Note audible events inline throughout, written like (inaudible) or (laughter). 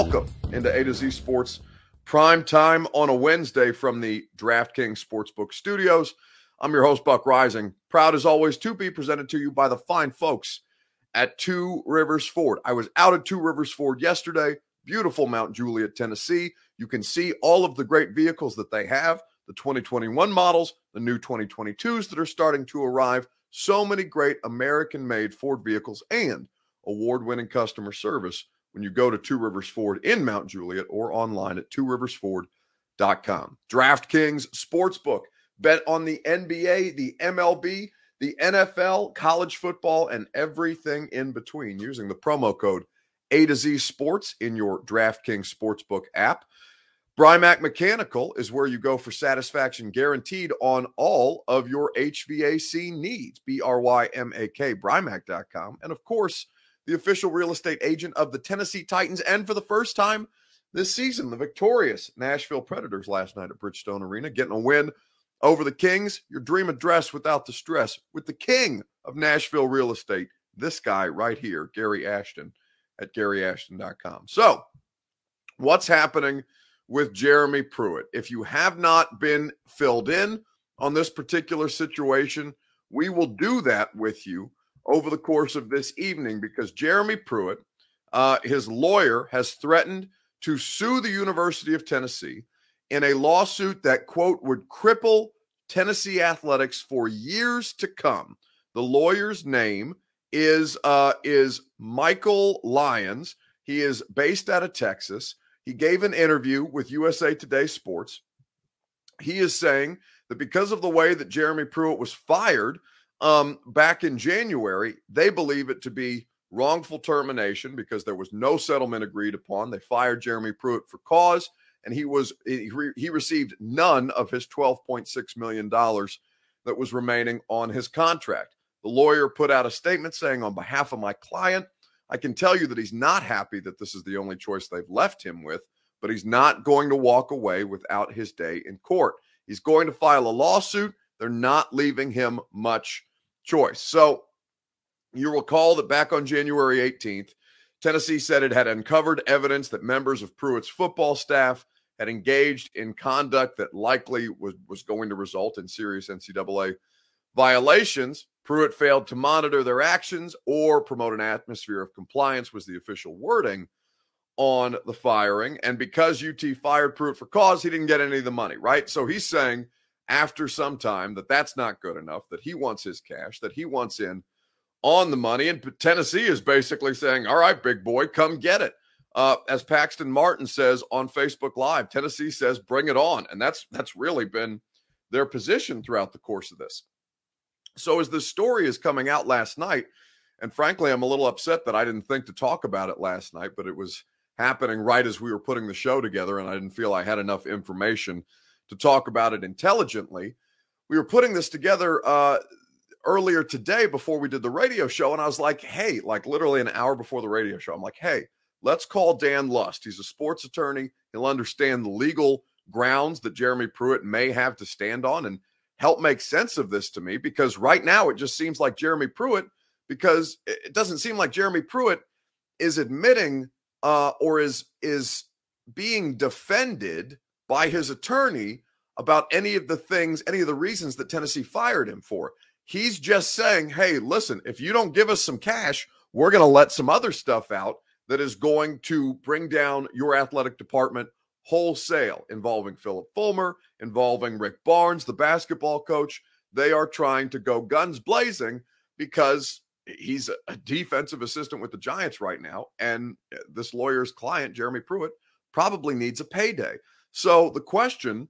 welcome into A to Z Sports prime time on a Wednesday from the DraftKings Sportsbook Studios. I'm your host, Buck Reising. Proud as always to be presented to you by the fine folks at Two Rivers Ford. I was out at Two Rivers Ford yesterday, beautiful Mount Juliet, Tennessee. You can see all of the great vehicles that they have the 2021 models, the new 2022s that are starting to arrive. So many great American made Ford vehicles and award winning customer service when you go to Two Rivers Ford in Mount Juliet or online at tworiversford.com. DraftKings Sportsbook. Bet on the NBA, the MLB, the NFL, college football, and everything in between using the promo code A to Z Sports in your DraftKings Sportsbook app. Brymak Mechanical is where you go for satisfaction guaranteed on all of your HVAC needs. B R Y M A K, Brymak.com. And of course, the official real estate agent of the Tennessee Titans. And for the first time this season, the victorious Nashville Predators last night at Bridgestone Arena, getting a win over the Kings. Your dream address without the stress with the king of Nashville real estate, this guy right here, Gary Ashton at GaryAshton.com. So, what's happening? with Jeremy Pruitt. If you have not been filled in on this particular situation, we will do that with you over the course of this evening because Jeremy Pruitt, uh, his lawyer, has threatened to sue the University of Tennessee in a lawsuit that, quote, would cripple Tennessee athletics for years to come. The lawyer's name is uh, is Michael Lyons. He is based out of Texas. He gave an interview with USA Today Sports. He is saying that because of the way that Jeremy Pruitt was fired um, back in January, they believe it to be wrongful termination because there was no settlement agreed upon. They fired Jeremy Pruitt for cause, and he was he, he received none of his twelve point six million dollars that was remaining on his contract. The lawyer put out a statement saying, on behalf of my client, I can tell you that he's not happy that this is the only choice they've left him with, but he's not going to walk away without his day in court. He's going to file a lawsuit. They're not leaving him much choice. So you recall that back on January 18th, Tennessee said it had uncovered evidence that members of Pruitt's football staff had engaged in conduct that likely was, was going to result in serious NCAA violations. Pruitt failed to monitor their actions or promote an atmosphere of compliance, was the official wording on the firing. And because UT fired Pruitt for cause, he didn't get any of the money, right? So he's saying after some time that that's not good enough, that he wants his cash, that he wants in on the money. And Tennessee is basically saying, all right, big boy, come get it. Uh, as Paxton Martin says on Facebook Live, Tennessee says, bring it on. And that's that's really been their position throughout the course of this. So as the story is coming out last night, and frankly, I'm a little upset that I didn't think to talk about it last night, but it was happening right as we were putting the show together, and I didn't feel I had enough information to talk about it intelligently. We were putting this together uh, earlier today before we did the radio show, and I was like, hey, like literally an hour before the radio show, I'm like, hey, let's call Dan Lust. He's a sports attorney. He'll understand the legal grounds that Jeremy Pruitt may have to stand on. And help make sense of this to me because right now it just seems like Jeremy Pruitt, because it doesn't seem like Jeremy Pruitt is admitting uh, or is is being defended by his attorney about any of the things, any of the reasons that Tennessee fired him for. He's just saying, hey, listen, if you don't give us some cash, we're going to let some other stuff out that is going to bring down your athletic department wholesale involving Philip Fulmer, involving Rick Barnes, the basketball coach. They are trying to go guns blazing because he's a defensive assistant with the Giants right now. And uh, this lawyer's client, Jeremy Pruitt, probably needs a payday. So the question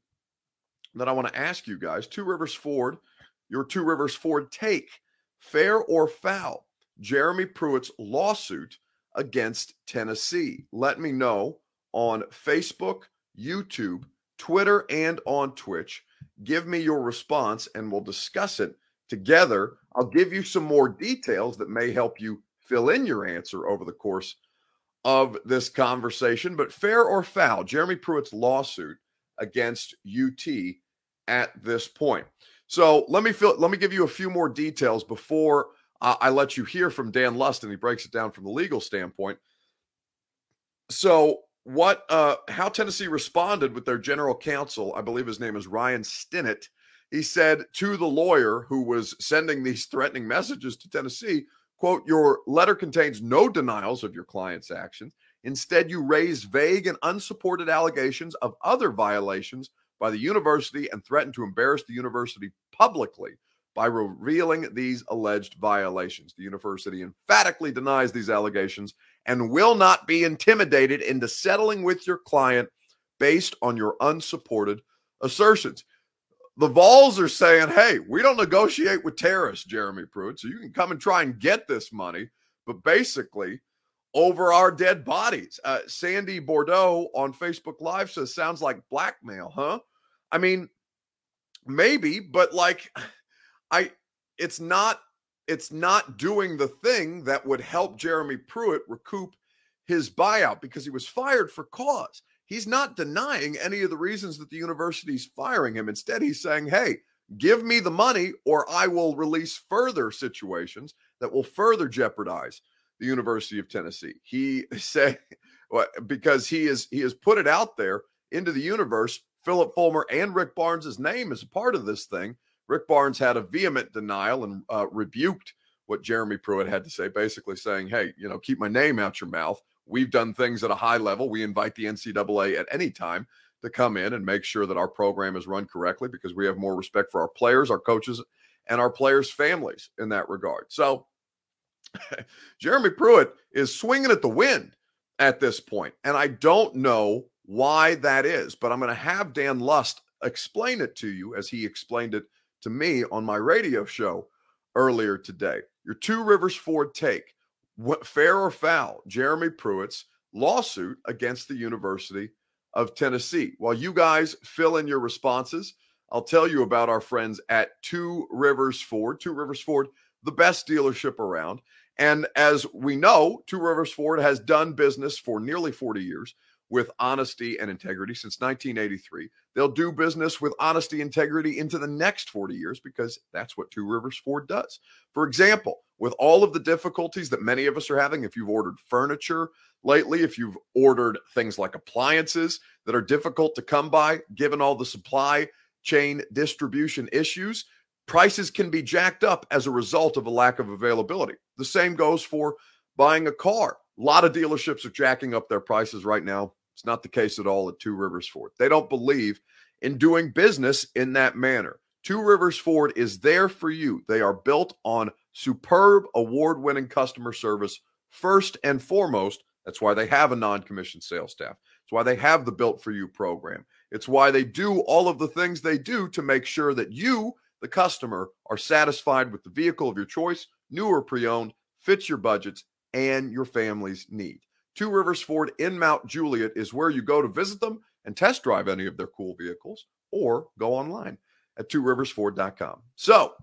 that I want to ask you guys Two Rivers Ford, your Two Rivers Ford take, fair or foul, Jeremy Pruitt's lawsuit against Tennessee? Let me know on Facebook, YouTube, Twitter, and on Twitch. Give me your response and we'll discuss it together. I'll give you some more details that may help you fill in your answer over the course of this conversation. But fair or foul, Jeremy Pruitt's lawsuit against UT at this point. So let me feel, let me give you a few more details before uh, I let you hear from Dan Lust and he breaks it down from the legal standpoint. So what uh, how Tennessee responded with their general counsel, I believe his name is Ryan Stinnett. He said to the lawyer who was sending these threatening messages to Tennessee, quote, your letter contains no denials of your client's actions. Instead, you raise vague and unsupported allegations of other violations by the university and threaten to embarrass the university publicly by revealing these alleged violations. The university emphatically denies these allegations and will not be intimidated into settling with your client based on your unsupported assertions. The Vols are saying, hey, we don't negotiate with terrorists, Jeremy Pruitt, so you can come and try and get this money. But basically, over our dead bodies. Uh, Sandy Bordeaux on Facebook Live says, sounds like blackmail, huh? I mean, maybe, but like, (sighs) I, it's not, it's not doing the thing that would help Jeremy Pruitt recoup his buyout because he was fired for cause. He's not denying any of the reasons that the university's firing him. Instead, he's saying, hey, give me the money or I will release further situations that will further jeopardize the University of Tennessee. He (laughs) said because he is he has put it out there into the universe. Philip Fulmer and Rick Barnes' name is a part of this thing. Rick Barnes had a vehement denial and uh, rebuked what Jeremy Pruitt had to say, basically saying, "Hey, you know, keep my name out your mouth. We've done things at a high level. We invite the NCAA at any time to come in and make sure that our program is run correctly because we have more respect for our players, our coaches, and our players' families in that regard." So (laughs) Jeremy Pruitt is swinging at the wind at this point, and I don't know why that is, but I'm going to have Dan Lust explain it to you as he explained it to me on my radio show earlier today. Your Two Rivers Ford take, what, fair or foul, Jeremy Pruitt's lawsuit against the University of Tennessee. While you guys fill in your responses, I'll tell you about our friends at Two Rivers Ford. Two Rivers Ford the best dealership around. And as we know, Two Rivers Ford has done business for nearly 40 years with honesty and integrity since 1983. They'll do business with honesty integrity into the next 40 years because that's what Two Rivers Ford does. For example, with all of the difficulties that many of us are having, if you've ordered furniture lately, if you've ordered things like appliances that are difficult to come by, given all the supply chain distribution issues, prices can be jacked up as a result of a lack of availability. The same goes for buying a car. A lot of dealerships are jacking up their prices right now. It's not the case at all at Two Rivers Ford. They don't believe in doing business in that manner. Two Rivers Ford is there for you. They are built on superb award winning customer service first and foremost. That's why they have a non commissioned sales staff. It's why they have the Built for You program. It's why they do all of the things they do to make sure that you the customer are satisfied with the vehicle of your choice, new or pre owned, fits your budgets and your family's need. Two Rivers Ford in Mount Juliet is where you go to visit them and test drive any of their cool vehicles or go online at tworiversford.com. So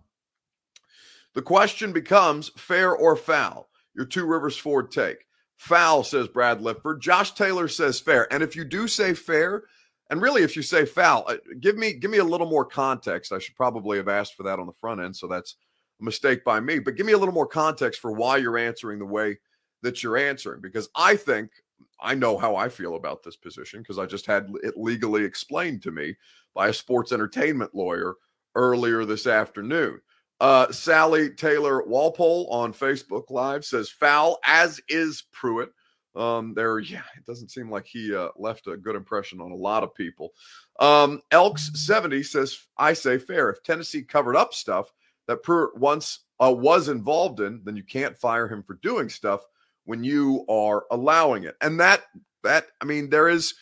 the question becomes fair or foul? Your Two Rivers Ford take. Foul, says Brad Lifford. Josh Taylor says fair. And if you do say fair, and really, if you say foul, uh, give me give me a little more context. I should probably have asked for that on the front end, so that's a mistake by me. But give me a little more context for why you're answering the way that you're answering, because I think I know how I feel about this position because I just had it legally explained to me by a sports entertainment lawyer earlier this afternoon. Uh, Sally Taylor Walpole on Facebook Live says foul, as is Pruitt. Um, there, yeah, it doesn't seem like he uh, left a good impression on a lot of people. Um, Elks 70 says, I say fair. If Tennessee covered up stuff that Pruitt once uh, was involved in, then you can't fire him for doing stuff when you are allowing it. And that, that, I mean, there is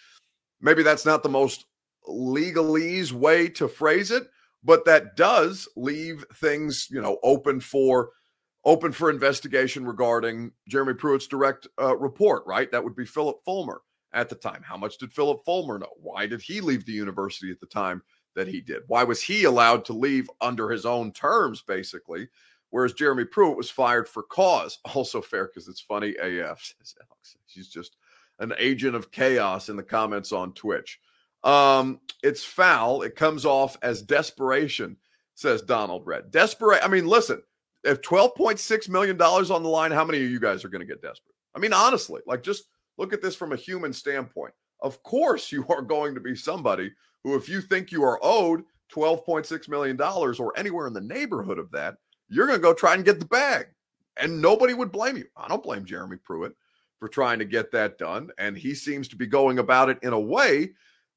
maybe that's not the most legalese way to phrase it, but that does leave things, you know, open for open for investigation regarding Jeremy Pruitt's direct uh, report, right? That would be Philip Fulmer at the time. How much did Philip Fulmer know? Why did he leave the university at the time that he did? Why was he allowed to leave under his own terms, basically? Whereas Jeremy Pruitt was fired for cause. (laughs) Also fair because it's funny AF, says Alex. She's just an agent of chaos in the comments on Twitch. Um, it's foul. It comes off as desperation, says Donald Red. Desperate. I mean, listen, if $12.6 million on the line, how many of you guys are going to get desperate? I mean, honestly, like just look at this from a human standpoint. Of course, (laughs) you are going to be somebody who, if you think you are owed $12.6 million or anywhere in the neighborhood of that, you're going to go try and get the bag. And nobody would blame you. I don't blame Jeremy Pruitt for trying to get that done. And he seems to be going about it in a way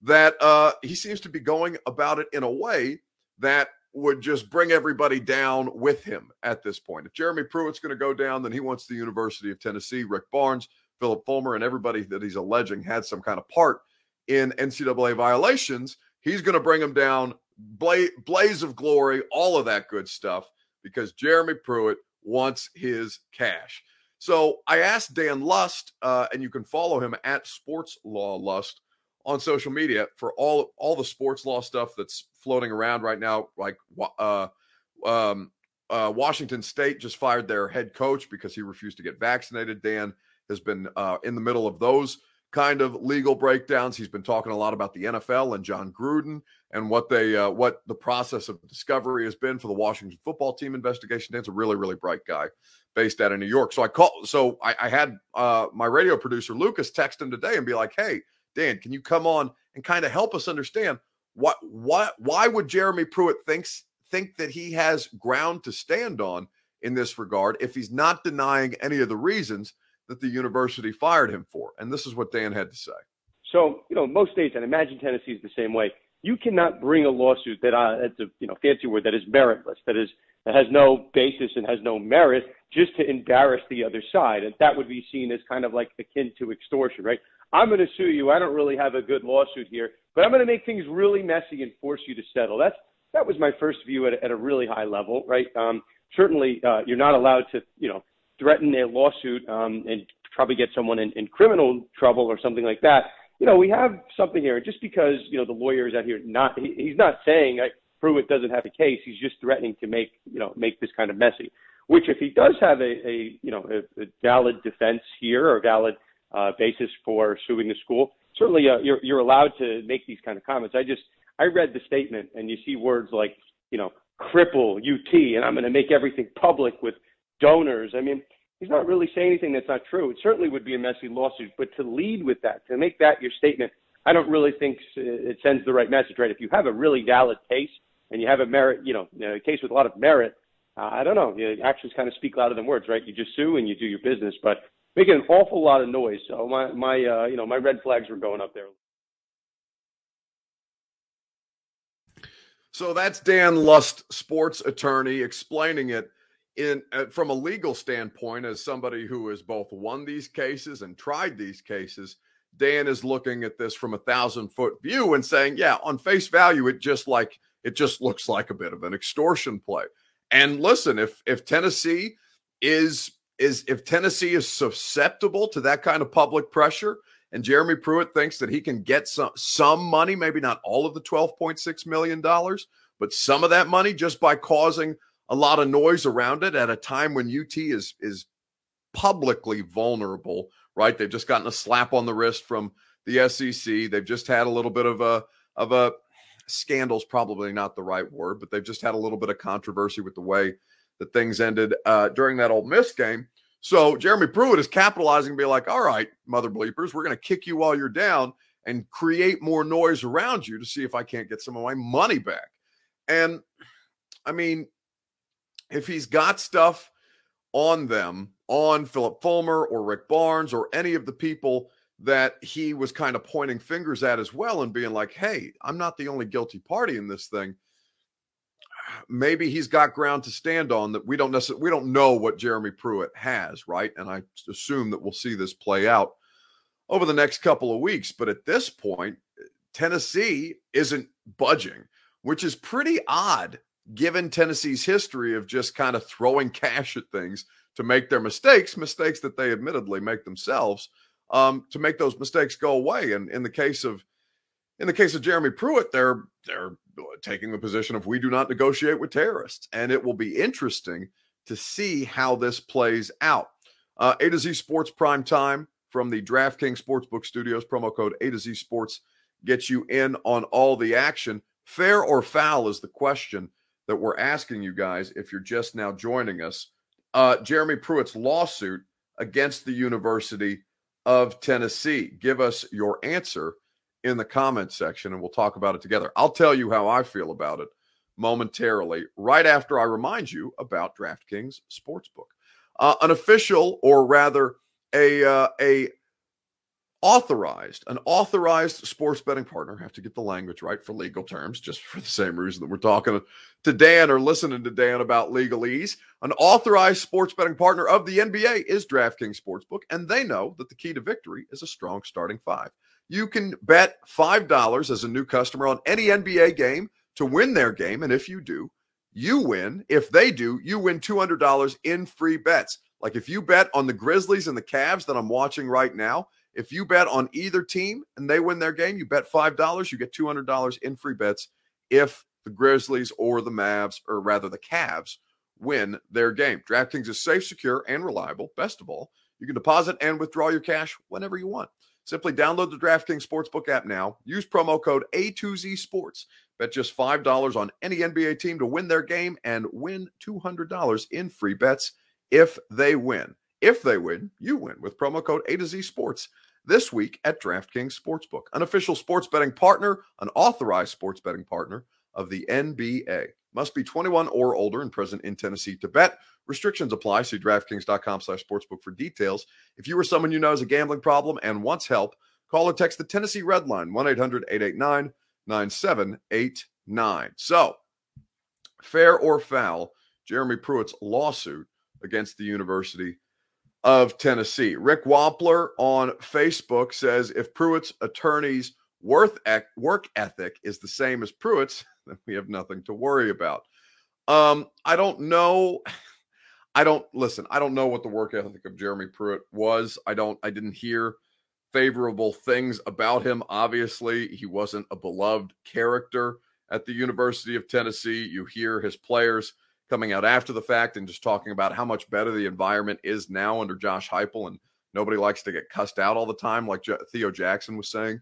that uh, he seems to be going about it in a way that would just bring everybody down with him at this point. If Jeremy Pruitt's going to go down, then he wants the University of Tennessee, Rick Barnes, Philip Fulmer, and everybody that he's alleging had some kind of part in NCAA violations. He's going to bring them down, bla- blaze of glory, all of that good stuff, because Jeremy Pruitt wants his cash. So I asked Dan Lust, uh, and you can follow him at Sports Law Lust on social media for all all the sports law stuff that's floating around right now. Like uh, um, uh, Washington State just fired their head coach because he refused to get vaccinated. Dan has been uh, in the middle of those kind of legal breakdowns. He's been talking a lot about the NFL and Jon Gruden and what they uh, what the process of discovery has been for the Washington football team investigation. Dan's a really really bright guy based out of New York. So I called. So I, I had uh, my radio producer Lucas text him today and be like, "Hey." Dan, can you come on and kind of help us understand what what why would Jeremy Pruitt thinks think that he has ground to stand on in this regard if he's not denying any of the reasons that the university fired him for? And this is what Dan had to say. So, you know, most states, and imagine Tennessee is the same way. You cannot bring a lawsuit that uh, that's a you know fancy word that is meritless, that is that has no basis and has no merit, just to embarrass the other side, and that would be seen as kind of like akin to extortion, right? I'm going to sue you. I don't really have a good lawsuit here, but I'm going to make things really messy and force you to settle. That's that was my first view at at a really high level, right? Um, certainly, uh, you're not allowed to, you know, threaten a lawsuit um, and probably get someone in, in criminal trouble or something like that. You know, we have something here. Just because you know the lawyer is out here, not he, he's not saying I, Pruitt doesn't have a case. He's just threatening to make you know make this kind of messy. Which, if he does have a, a you know a, a valid defense here or valid uh, basis for suing the school. Certainly, uh, you're you're allowed to make these kind of comments. I just I read the statement and you see words like you know cripple UT and I'm going to make everything public with donors. I mean, he's not really saying anything that's not true. It certainly would be a messy lawsuit, but to lead with that, to make that your statement, I don't really think it sends the right message. Right? If you have a really valid case and you have a merit, you know, a case with a lot of merit, uh, I don't know. You actions kind of speak louder than words, right? You just sue and you do your business, but making an awful lot of noise. So my my uh, you know my red flags were going up there. So that's Dan Lust, sports attorney, explaining it in uh, from a legal standpoint as somebody who has both won these cases and tried these cases. Dan is looking at this from a thousand foot view and saying, yeah, on face value, it just like it just looks like a bit of an extortion play. And listen, if if Tennessee is is if Tennessee is susceptible to that kind of public pressure, and Jeremy Pruitt thinks that he can get some some money, maybe not all of the twelve point six million dollars, but some of that money just by causing a lot of noise around it at a time when UT is is publicly vulnerable. Right? They've just gotten a slap on the wrist from the SEC. They've just had a little bit of a of a scandal's probably not the right word, but they've just had a little bit of controversy with the way that things ended uh, during that Ole Miss game. So Jeremy Pruitt is capitalizing and be like, all right, mother bleepers, we're going to kick you while you're down and create more noise around you to see if I can't get some of my money back. And I mean, if he's got stuff on them, on Philip Fulmer or Rick Barnes or any of the people that he was kind of pointing fingers at as well and being like, hey, I'm not the only guilty party in this thing maybe he's got ground to stand on that we don't necessarily we don't know what Jeremy Pruitt has, right? And I assume that we'll see this play out over the next couple of weeks. But at this point, Tennessee isn't budging, which is pretty odd given Tennessee's history of just kind of throwing cash at things to make their mistakes, mistakes that they admittedly make themselves, um, to make those mistakes go away. And in the case of in the case of Jeremy Pruitt, they're they're taking the position of we do not negotiate with terrorists, and it will be interesting to see how this plays out. Uh, A to Z Sports Prime Time from the DraftKings Sportsbook Studios. Promo code A to Z Sports gets you in on all the action. Fair or foul is the question that we're asking you guys if you're just now joining us. Uh, Jeremy Pruitt's lawsuit against the university of Tennessee? Give us your answer in the comment section and we'll talk about it together. I'll tell you how I feel about it momentarily, right after I remind you about DraftKings Sportsbook. Uh, an official, or rather, a uh, a authorized, an authorized sports betting partner. I have to get the language right for legal terms, just for the same reason that we're talking to Dan or listening to Dan about legalese. An authorized sports betting partner of the NBA is DraftKings Sportsbook, and they know that the key to victory is a strong starting five. You can bet $5 as a new customer on any NBA game to win their game. And if you do, you win. If they do, you win $200 in free bets. Like if you bet on the Grizzlies and the Cavs that I'm watching right now, if you bet on either team and they win their game, you bet $5, you get $200 in free bets if the Grizzlies or the Mavs, or rather the Cavs, win their game. DraftKings is safe, secure, and reliable. Best of all, you can deposit and withdraw your cash whenever you want. Simply download the DraftKings Sportsbook app now. Use promo code A2Z Sports. Bet just $5 on any NBA team to win their game and win $200 in free bets if they win. If they win, you win with promo code A to Z Sports this week at DraftKings Sportsbook, an official sports betting partner, an authorized sports betting partner of the NBA. Must be 21 or older and present in Tennessee to bet. Restrictions apply. See DraftKings.com slash sportsbook for details. If you or someone you know has a gambling problem and wants help, call or text the Tennessee Red Line, 1-800-889-9789. So, fair or foul, Jeremy Pruitt's lawsuit against the University of Tennessee. Rick Wampler on Facebook says if Pruitt's attorney's worth work ethic is the same as Pruitt's, (laughs) then we have nothing to worry about. Um, I don't know. (laughs) I don't listen. I don't know what the work ethic of Jeremy Pruitt was. I don't. I didn't hear favorable things about him. Obviously, he wasn't a beloved character at the University of Tennessee. You hear his players coming out after the fact and just talking about how much better the environment is now under Josh Heupel, and nobody likes to get cussed out all the time, like Theo Jackson was saying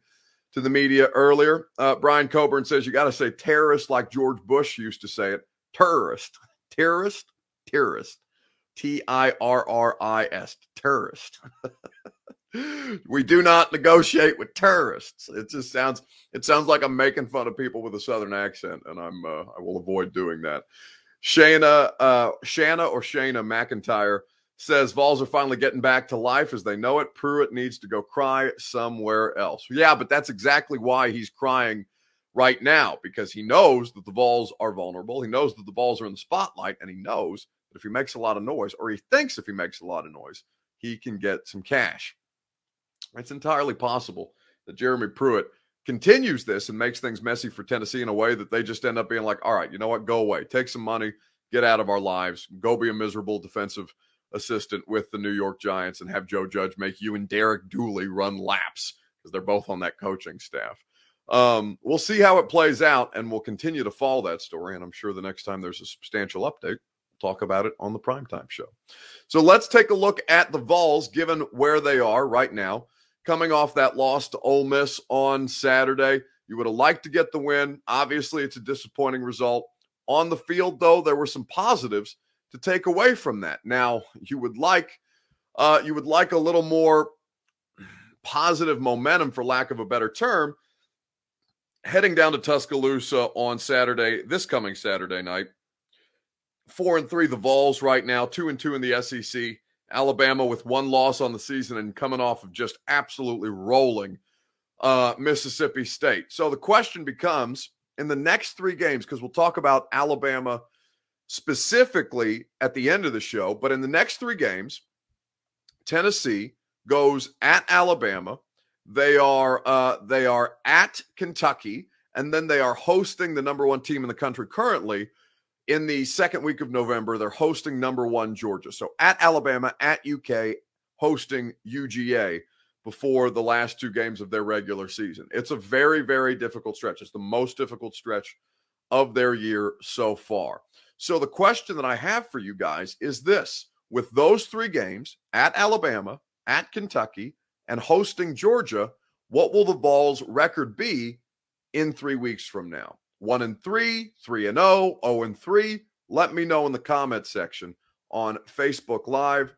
to the media earlier. Uh, Brian Coburn says you got to say terrorist like George Bush used to say it. Terrorist, terrorist, terrorist, T I R R I S, terrorist. (laughs) we do not negotiate with terrorists. It just sounds it sounds like I'm making fun of people with a southern accent, and I'm uh, I will avoid doing that. Shana, uh, Shanna or Shana McIntyre says Vols are finally getting back to life as they know it. Pruitt needs to go cry somewhere else. Yeah, but that's exactly why he's crying right now because he knows that the Vols are vulnerable. He knows that the Vols are in the spotlight, and he knows that if he makes a lot of noise, or he thinks if he makes a lot of noise, he can get some cash. It's entirely possible that Jeremy Pruitt continues this and makes things messy for Tennessee in a way that they just end up being like, all right, you know what? Go away. Take some money. Get out of our lives. Go be a miserable defensive assistant with the New York Giants and have Joe Judge make you and Derek Dooley run laps because they're both on that coaching staff. Um, we'll see how it plays out and we'll continue to follow that story. And I'm sure the next time there's a substantial update, talk about it on the primetime show. So let's take a look at the Vols given where they are right now coming off that loss to Ole Miss on Saturday. You would have liked to get the win. Obviously, it's a disappointing result. On the field, though, there were some positives to take away from that. Now, you would like uh, you would like a little more positive momentum, for lack of a better term, heading down to Tuscaloosa on Saturday, this coming Saturday night. Four and three, the Vols right now, two and two in the SEC. Alabama with one loss on the season and coming off of just absolutely rolling uh, Mississippi State. So the question becomes in the next three games, because we'll talk about Alabama specifically at the end of the show, but in the next three games, Tennessee goes at Alabama. They are uh, they are at Kentucky, and then they are hosting the number one team in the country currently, in the second week of November, they're hosting number one Georgia. So at Alabama, at UK, hosting UGA before the last two games of their regular season. It's a very, very difficult stretch. It's the most difficult stretch of their year so far. So the question that I have for you guys is this with those three games at Alabama, at Kentucky, and hosting Georgia, what will the Vols' record be in three weeks from now? One and three, three and oh, oh and three. Let me know in the comment section on Facebook Live,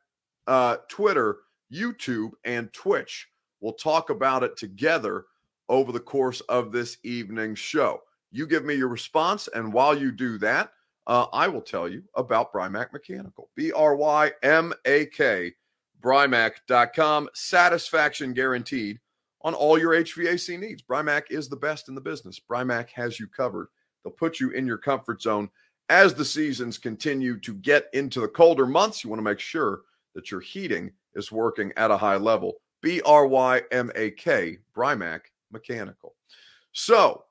uh, Twitter, YouTube, and Twitch. We'll talk about it together over the course of this evening's show. You give me your response, and while you do that, uh, I will tell you about Brymak Mechanical. B R Y M A K, Brymak.com. Satisfaction guaranteed on all your HVAC needs. Brymak is the best in the business. Brymak has you covered. They'll put you in your comfort zone as the seasons continue to get into the colder months. You want to make sure that your heating is working at a high level. B R Y M A K, Brymak Mechanical. So,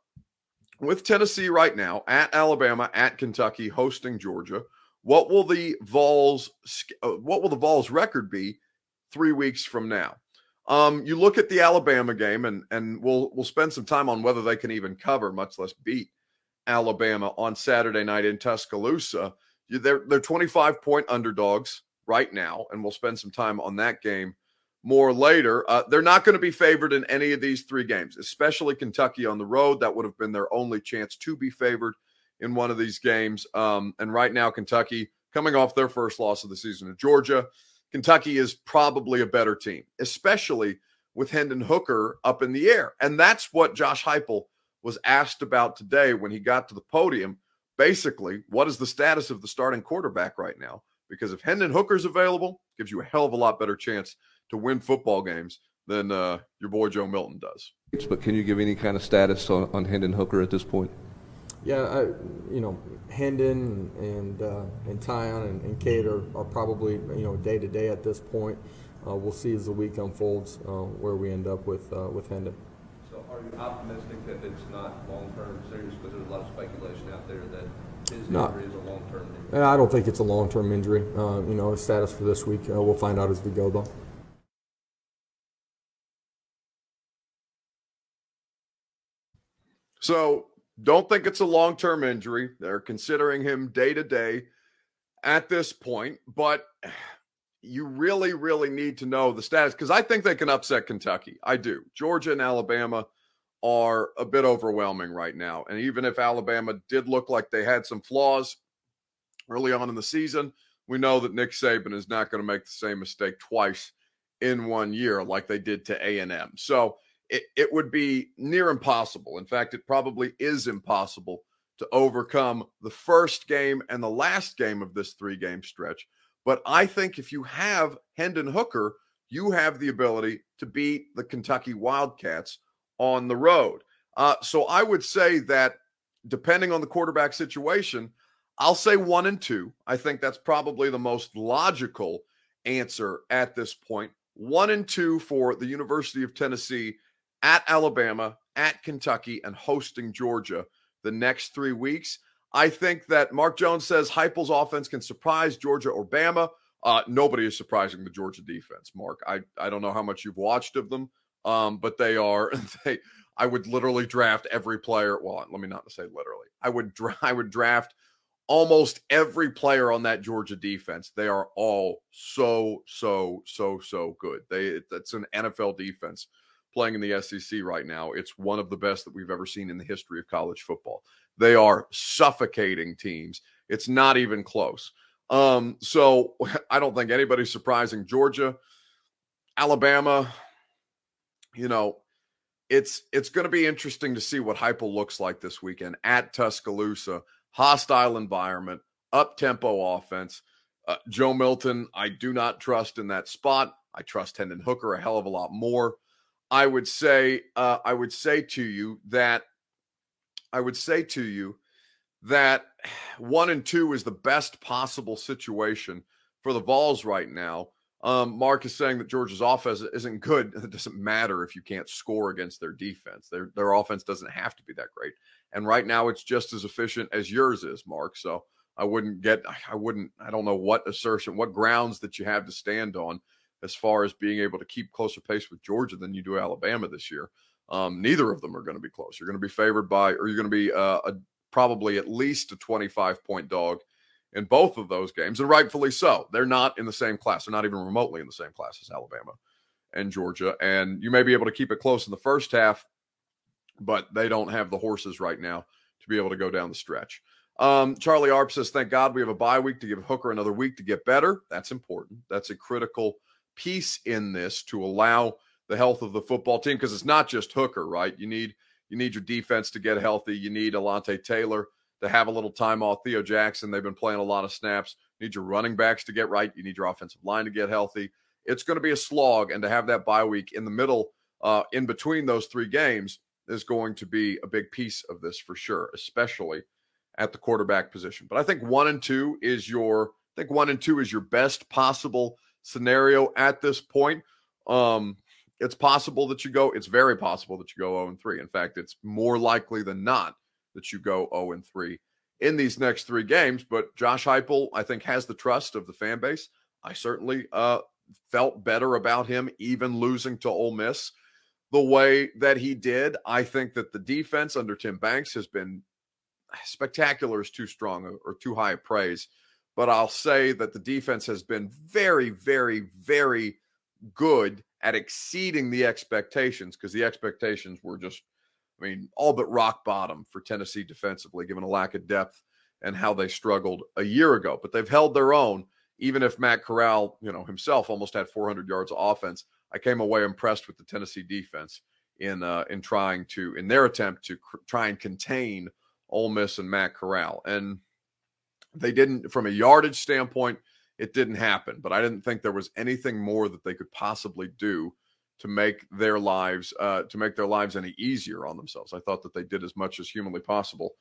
with Tennessee right now at Alabama, at Kentucky, hosting Georgia, what will the Vols uh, what will the Vols record be three weeks from now? Um, you look at the Alabama game, and and we'll we'll spend some time on whether they can even cover, much less beat Alabama on Saturday night in Tuscaloosa. They're they're 25 point underdogs right now, and we'll spend some time on that game more later. Uh, they're not going to be favored in any of these three games, especially Kentucky on the road. That would have been their only chance to be favored in one of these games. Um, and right now, Kentucky coming off their first loss of the season to Georgia. Kentucky is probably a better team, especially with Hendon Hooker up in the air. And that's what Josh Heupel was asked about today when he got to the podium. Basically, what is the status of the starting quarterback right now? Because if Hendon Hooker's available, gives you a hell of a lot better chance to win football games than uh, your boy Joe Milton does. But can you give any kind of status on, on Hendon Hooker at this point? Yeah, I, you know, Hendon and uh, and Tyon and, and Cade are, are probably you know day to day at this point. Uh, we'll see as the week unfolds uh, where we end up with uh, with Hendon. So, are you optimistic that it's not long term serious? Because there's a lot of speculation out there that his not, injury is a long term injury. I don't think it's a long term injury. Uh, you know, his status for this week, uh, we'll find out as we go though. So don't think it's a long term injury. They're considering him day to day at this point, but you really, really need to know the status because I think they can upset Kentucky. I do. Georgia and Alabama are a bit overwhelming right now. And even if Alabama did look like they had some flaws early on in the season, we know that Nick Saban is not going to make the same mistake twice in one year like they did to A&M. So it, it would be near impossible. In fact, it probably is impossible to overcome the first game and the last game of this three game stretch. But I think if you have Hendon Hooker, you have the ability to beat the Kentucky Wildcats on the road. Uh, so I would say that depending on the quarterback situation, I'll say one and two. I think that's probably the most logical answer at this point. One and two for the University of Tennessee at Alabama, at Kentucky, and hosting Georgia the next three weeks. I think that Mark Jones says Heupel's offense can surprise Georgia or Bama. Uh, nobody is surprising the Georgia defense, Mark. I, I don't know how much you've watched of them, um, but they are (laughs) they. I would literally draft every player. Well, let me not say literally. I would dra- (laughs) I would draft almost every player on that Georgia defense. They are all so so so so good. They it's an NFL defense playing in the SEC right now. It's one of the best that we've ever seen in the history of college football. They are suffocating teams. It's not even close. Um, so (laughs) I don't think anybody's surprising. Georgia, Alabama, you know, it's it's going to be interesting to see what Heupel looks like this weekend at Tuscaloosa. Hostile environment, up tempo offense. Uh, Joe Milton, I do not trust in that spot. I trust Hendon Hooker a hell of a lot more. I would say uh, I would say to you that I would say to you that (sighs) one and two is the best possible situation for the Vols right now. Um, Mark is saying that Georgia's offense isn't good. (laughs) It doesn't matter if you can't score against their defense. Their their offense doesn't have to be that great. And right now, it's just as efficient as yours is, Mark. So I wouldn't get. (sighs) I wouldn't. I don't know what assertion, what grounds that you have to stand on as far as being able to keep closer pace with Georgia than you do Alabama this year. Um, neither of them are going to be close. You're going to be favored by, or you're going to be uh, a, probably at least a 25 point dog in both of those games, and rightfully so. They're not in the same class. They're not even remotely in the same class as Alabama and Georgia. And you may be able to keep it close in the first half, but they don't have the horses right now to be able to go down the stretch. Um, Charlie Arp says, Thank God we have a bye week to give Hooker another week to get better. That's important. That's a critical piece in this to allow the health of the football team because it's not just Hooker, right? You need you need your defense to get healthy. You need Alontae Taylor to have a little time off. Theo Jackson, they've been playing a lot of snaps. You need your running backs to get right. You need your offensive line to get healthy. It's going to be a slog, and to have that bye week in the middle, uh, in between those three games, is going to be a big piece of this for sure, especially at the quarterback position. But I think one and two is your I think one and two is your best possible scenario at this point. Um, it's possible that you go, it's very possible that you go 0 and 3. In fact, it's more likely than not that you go 0 and 3 in these next three games. But Josh Heupel, I think, has the trust of the fan base. I certainly uh, felt better about him even losing to Ole Miss the way that he did. I think that the defense under Tim Banks has been spectacular is too strong or too high a praise. But I'll say that the defense has been very, very, very good at exceeding the expectations because the expectations were just, I mean, all but rock bottom for Tennessee defensively, given a lack of depth and how they struggled a year ago. But they've held their own, even if Matt Corral, you know, himself almost had 400 yards of offense. I came away impressed with the Tennessee defense in uh, in trying to in their attempt to cr- try and contain Ole Miss and Matt Corral. And they didn't, from a yardage standpoint, it didn't happen. But I didn't think there was anything more that they could possibly do to make their lives uh, to make their lives any easier on themselves. I thought that they did as much as humanly possible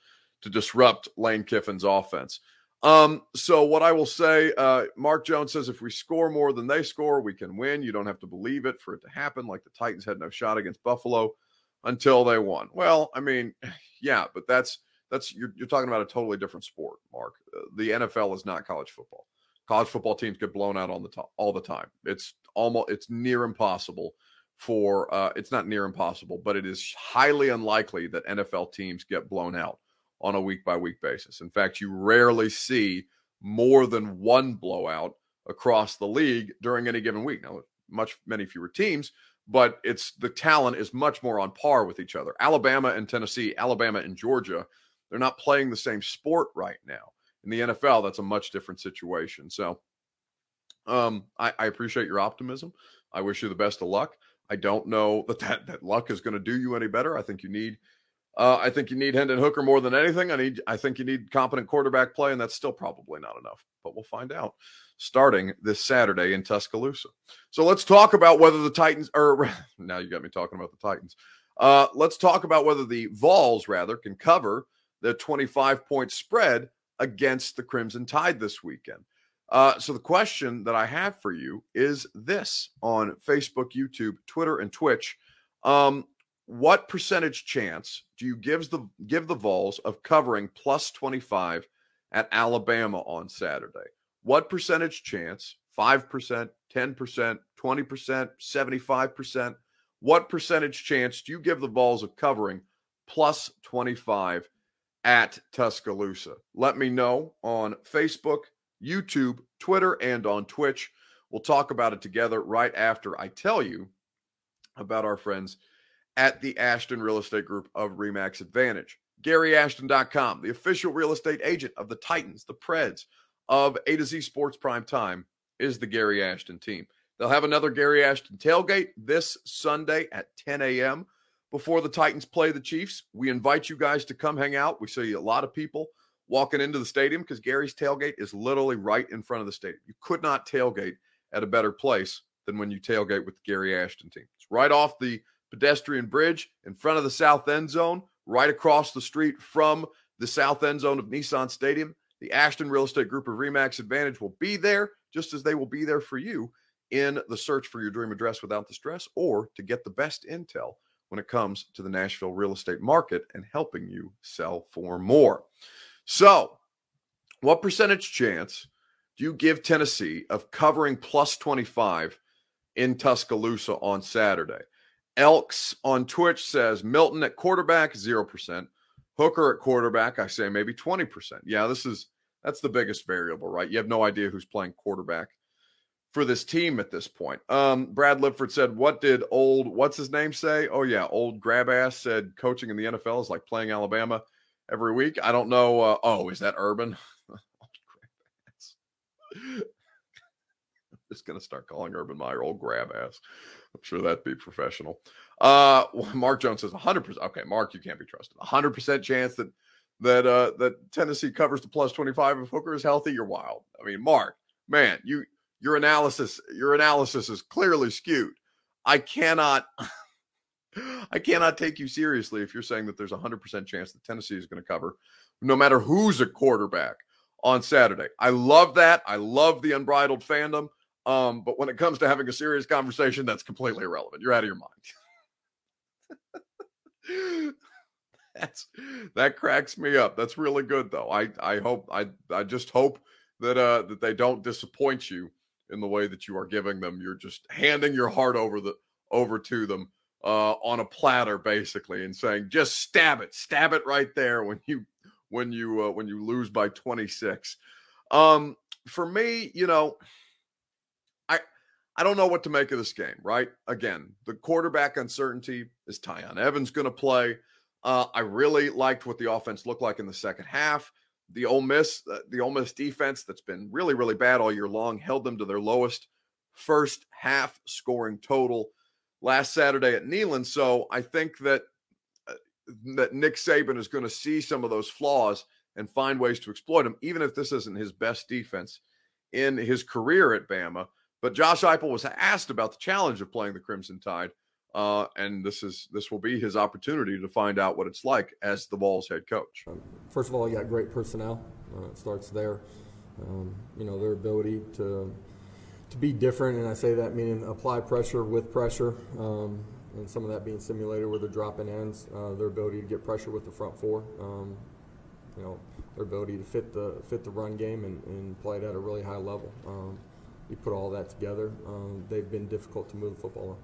to disrupt Lane Kiffin's offense. Um, so what I will say, uh, Mark Jones says if we score more than they score, we can win. You don't have to believe it for it to happen. Like the Titans had no shot against Buffalo until they won. Well, I mean, (sighs) yeah, but that's that's you're, you're talking about a totally different sport, Mark. Uh, the NFL is not college football. College football teams get blown out on the top all the time. It's almost it's near impossible for uh, it's not near impossible, but it is highly unlikely that NFL teams get blown out on a week by week basis. In fact, you rarely see more than one blowout across the league during any given week. Now, much many fewer teams, but it's the talent is much more on par with each other. Alabama and Tennessee, Alabama and Georgia they're not playing the same sport right now. In the NFL, that's a much different situation. So um, I, I appreciate your optimism. I wish you the best of luck. I don't know that that, that luck is going to do you any better. I think you need uh, I think you need Hendon Hooker more than anything. I need I think you need competent quarterback play, and that's still probably not enough. But we'll find out starting this Saturday in Tuscaloosa. So let's talk about whether the Titans or (laughs) now you got me talking about the Titans. Uh, let's talk about whether the Vols rather can cover the 25 point spread against the Crimson Tide this weekend. Uh, so the question that I have for you is this on Facebook, YouTube, Twitter, and Twitch. Um, what percentage chance do you give the give the Vols of covering plus 25 at Alabama on Saturday? What percentage chance? 5%, 10%, 20%, 75%? What percentage chance do you give the Vols of covering plus 25 at Tuscaloosa. Let me know on Facebook, YouTube, Twitter, and on Twitch. We'll talk about it together right after I tell you about our friends at the Ashton Real Estate Group of Remax Advantage. GaryAshton.com, the official real estate agent of the Titans, the Preds, of A to Z Sports Prime Time, is the Gary Ashton team. They'll have another Gary Ashton tailgate this Sunday at 10 a.m before the Titans play the Chiefs. We invite you guys to come hang out. We see a lot of people walking into the stadium because Gary's tailgate is literally right in front of the stadium. You could not tailgate at a better place than when you tailgate with the Gary Ashton team. It's right off the pedestrian bridge in front of the south end zone, right across the street from the south end zone of Nissan Stadium. The Ashton Real Estate Group of Remax Advantage will be there just as they will be there for you in the search for your dream address without the stress or to get the best intel when it comes to the Nashville real estate market and helping you sell for more. So, what percentage chance do you give Tennessee of covering plus 25 in Tuscaloosa on Saturday? Elks on Twitch says Milton at quarterback, 0%. Hooker at quarterback, I say maybe 20%. Yeah, this is that's the biggest variable, right? You have no idea who's playing quarterback for this team at this point. Um, Brad Lipford said, "What did old what's his name say? Oh yeah, old grab ass said coaching in the NFL is like playing Alabama every week. I don't know. Uh, oh, is that Urban? (laughs) I'm just going to start calling Urban Meyer old grab ass. I'm sure that'd be professional. Uh, (laughs) Mark Jones says 100%. Okay, Mark, you can't be trusted. 100% chance that that uh that Tennessee covers the plus 25 if Hooker is healthy. You're wild. I mean, Mark, man, you your analysis your analysis is clearly skewed. I cannot (laughs) I cannot take you seriously if you're saying that there's a 100% chance that Tennessee is going to cover no matter who's a quarterback on Saturday. I love that. I love the unbridled fandom. Um, but when it comes to having a serious conversation, that's completely irrelevant. You're out of your mind. (laughs) that's that cracks me up. That's really good though. I I hope I I just hope that uh that they don't disappoint you in the way that you are giving them. You're just handing your heart over the over to them uh on a platter basically and saying just stab it, stab it right there when you when you uh, when you lose by 26. Um, for me, you know, I I don't know what to make of this game. Right? Again, the quarterback uncertainty is Tiyon Evans going to play. Uh, I really liked what the offense looked like in the second half. The Ole Miss, uh, the Ole Miss defense that's been really, really bad all year long, held them to their lowest first half scoring total last Saturday at Neyland. So I think that that Nick Saban is going to see some of those flaws and find ways to exploit them, even if this isn't his best defense in his career at Bama. But Josh Heupel was asked about the challenge of playing the Crimson Tide, uh, and this is this will be his opportunity to find out what it's like as the Vols head coach. First of all, you got great personnel. Uh, it starts there. Um, you know their ability to to be different, and I say that meaning apply pressure with pressure. Um, and some of that being simulated where they're dropping ends, uh, their ability to get pressure with the front four, um, you know, their ability to fit the fit the run game and, and play it at a really high level. Um, you put all that together, um, they've been difficult to move the football on.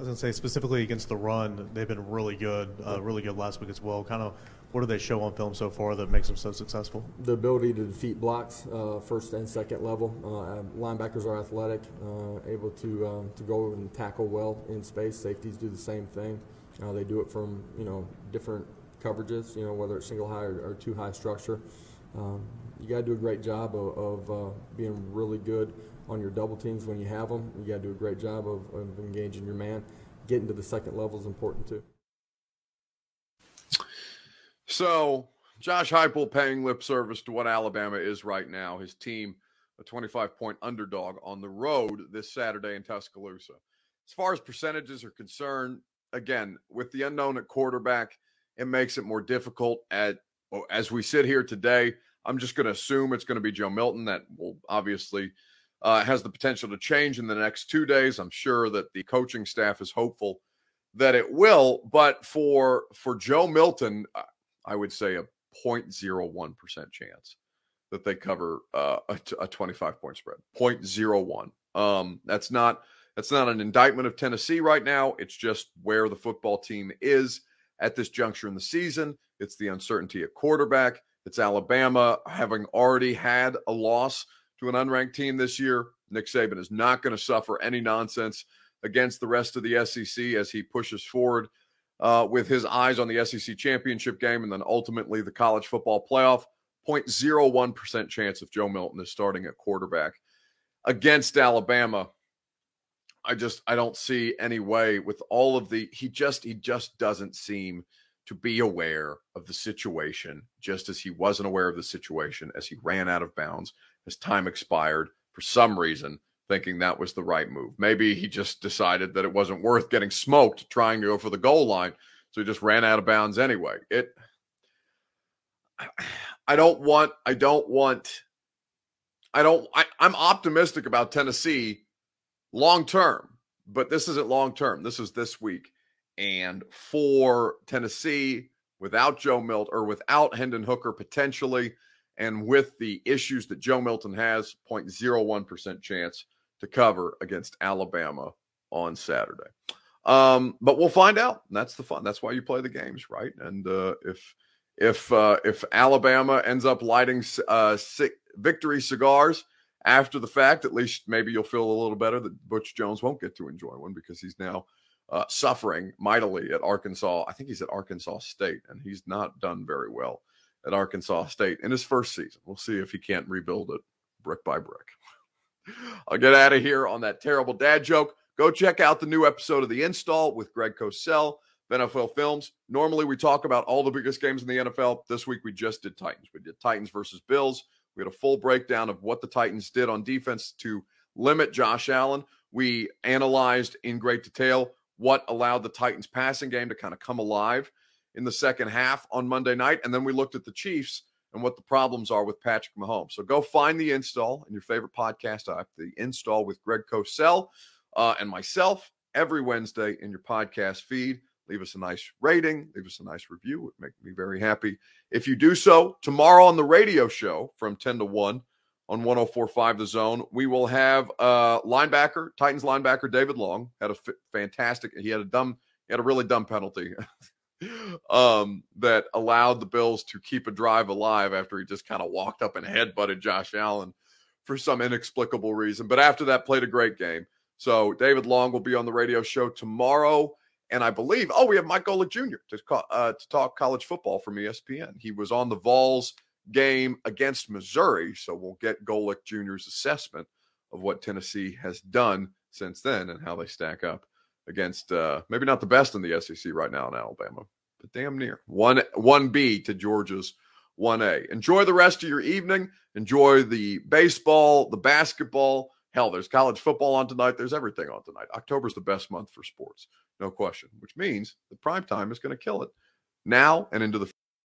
I was going to say specifically against the run, they've been really good, uh, really good last week as well. Kind of what do they show on film so far that makes them so successful? The ability to defeat blocks, uh, first and second level. Uh, linebackers are athletic, uh, able to um, to go and tackle well in space. Safeties do the same thing. Uh, they do it from you know different coverages. You know whether it's single high or, or two high structure. Um, you got to do a great job of, of uh, being really good on your double teams when you have them. You got to do a great job of, of engaging your man. Getting to the second level is important too. So Josh Heupel paying lip service to what Alabama is right now. His team, a 25 point underdog on the road this Saturday in Tuscaloosa. As far as percentages are concerned, again, with the unknown at quarterback, it makes it more difficult. At oh, as we sit here today, I'm just going to assume it's going to be Joe Milton. That will obviously uh, has the potential to change in the next two days. I'm sure that the coaching staff is hopeful that it will. But for for Joe Milton, I would say a 0.01% chance that they cover uh, a, a 25 point spread. 0.01. Um, that's not that's not an indictment of Tennessee right now. It's just where the football team is at this juncture in the season. It's the uncertainty at quarterback. It's Alabama having already had a loss to an unranked team this year. Nick Saban is not going to suffer any nonsense against the rest of the SEC as he pushes forward uh, with his eyes on the SEC championship game and then ultimately the college football playoff. 0.01% chance if Joe Milton is starting at quarterback against Alabama. I just I don't see any way with all of the he just he just doesn't seem to be aware of the situation just as he wasn't aware of the situation as he ran out of bounds as time expired for some reason thinking that was the right move. Maybe he just decided that it wasn't worth getting smoked trying to go for the goal line, so he just ran out of bounds anyway. It I don't want I don't want I don't I, I'm optimistic about Tennessee long term, but this isn't long term. This is this week. And for Tennessee, without Joe Milt or without Hendon Hooker potentially, and with the issues that Joe Milton has, 0.01% chance to cover against Alabama on Saturday. Um, but we'll find out. That's the fun. That's why you play the games, right? And uh, if if uh, if Alabama ends up lighting uh, victory cigars after the fact, at least maybe you'll feel a little better that Butch Jones won't get to enjoy one because he's now uh, suffering mightily at Arkansas. I think he's at Arkansas State, and he's not done very well at Arkansas State in his first season. We'll see if he can't rebuild it brick by brick. I'll get out of here on that terrible dad joke. Go check out the new episode of The Install with Greg Cosell NFL Films. Normally, we talk about all the biggest games in the NFL. This week, we just did Titans. We did Titans versus Bills. We had a full breakdown of what the Titans did on defense to limit Josh Allen. We analyzed in great detail what allowed the Titans passing game to kind of come alive in the second half on Monday night. And then we looked at the Chiefs and what the problems are with Patrick Mahomes. So go find the install in your favorite podcast app, the install with Greg Cosell uh, and myself every Wednesday in your podcast feed. Leave us a nice rating, leave us a nice review. It would make me very happy if you do so. Tomorrow on the radio show from 10 to 1 on 1045 The Zone, we will have uh, linebacker, Titans linebacker David Long had a f- fantastic, he had a dumb, he had a really dumb penalty. (laughs) um, that allowed the Bills to keep a drive alive after he just kind of walked up and headbutted Josh Allen for some inexplicable reason. But after that, played a great game. So David Long will be on the radio show tomorrow. And I believe, oh, we have Mike Golic Jr. to, uh, to talk college football from ESPN. He was on the Vols game against Missouri. So we'll get Golic Jr.'s assessment of what Tennessee has done since then and how they stack up against uh, maybe not the best in the SEC right now in Alabama, but damn near. One one B to Georgia's one A. Enjoy the rest of your evening. Enjoy the baseball, the basketball. Hell, there's college football on tonight. There's everything on tonight. October's the best month for sports, no question. Which means the prime time is going to kill it now and into the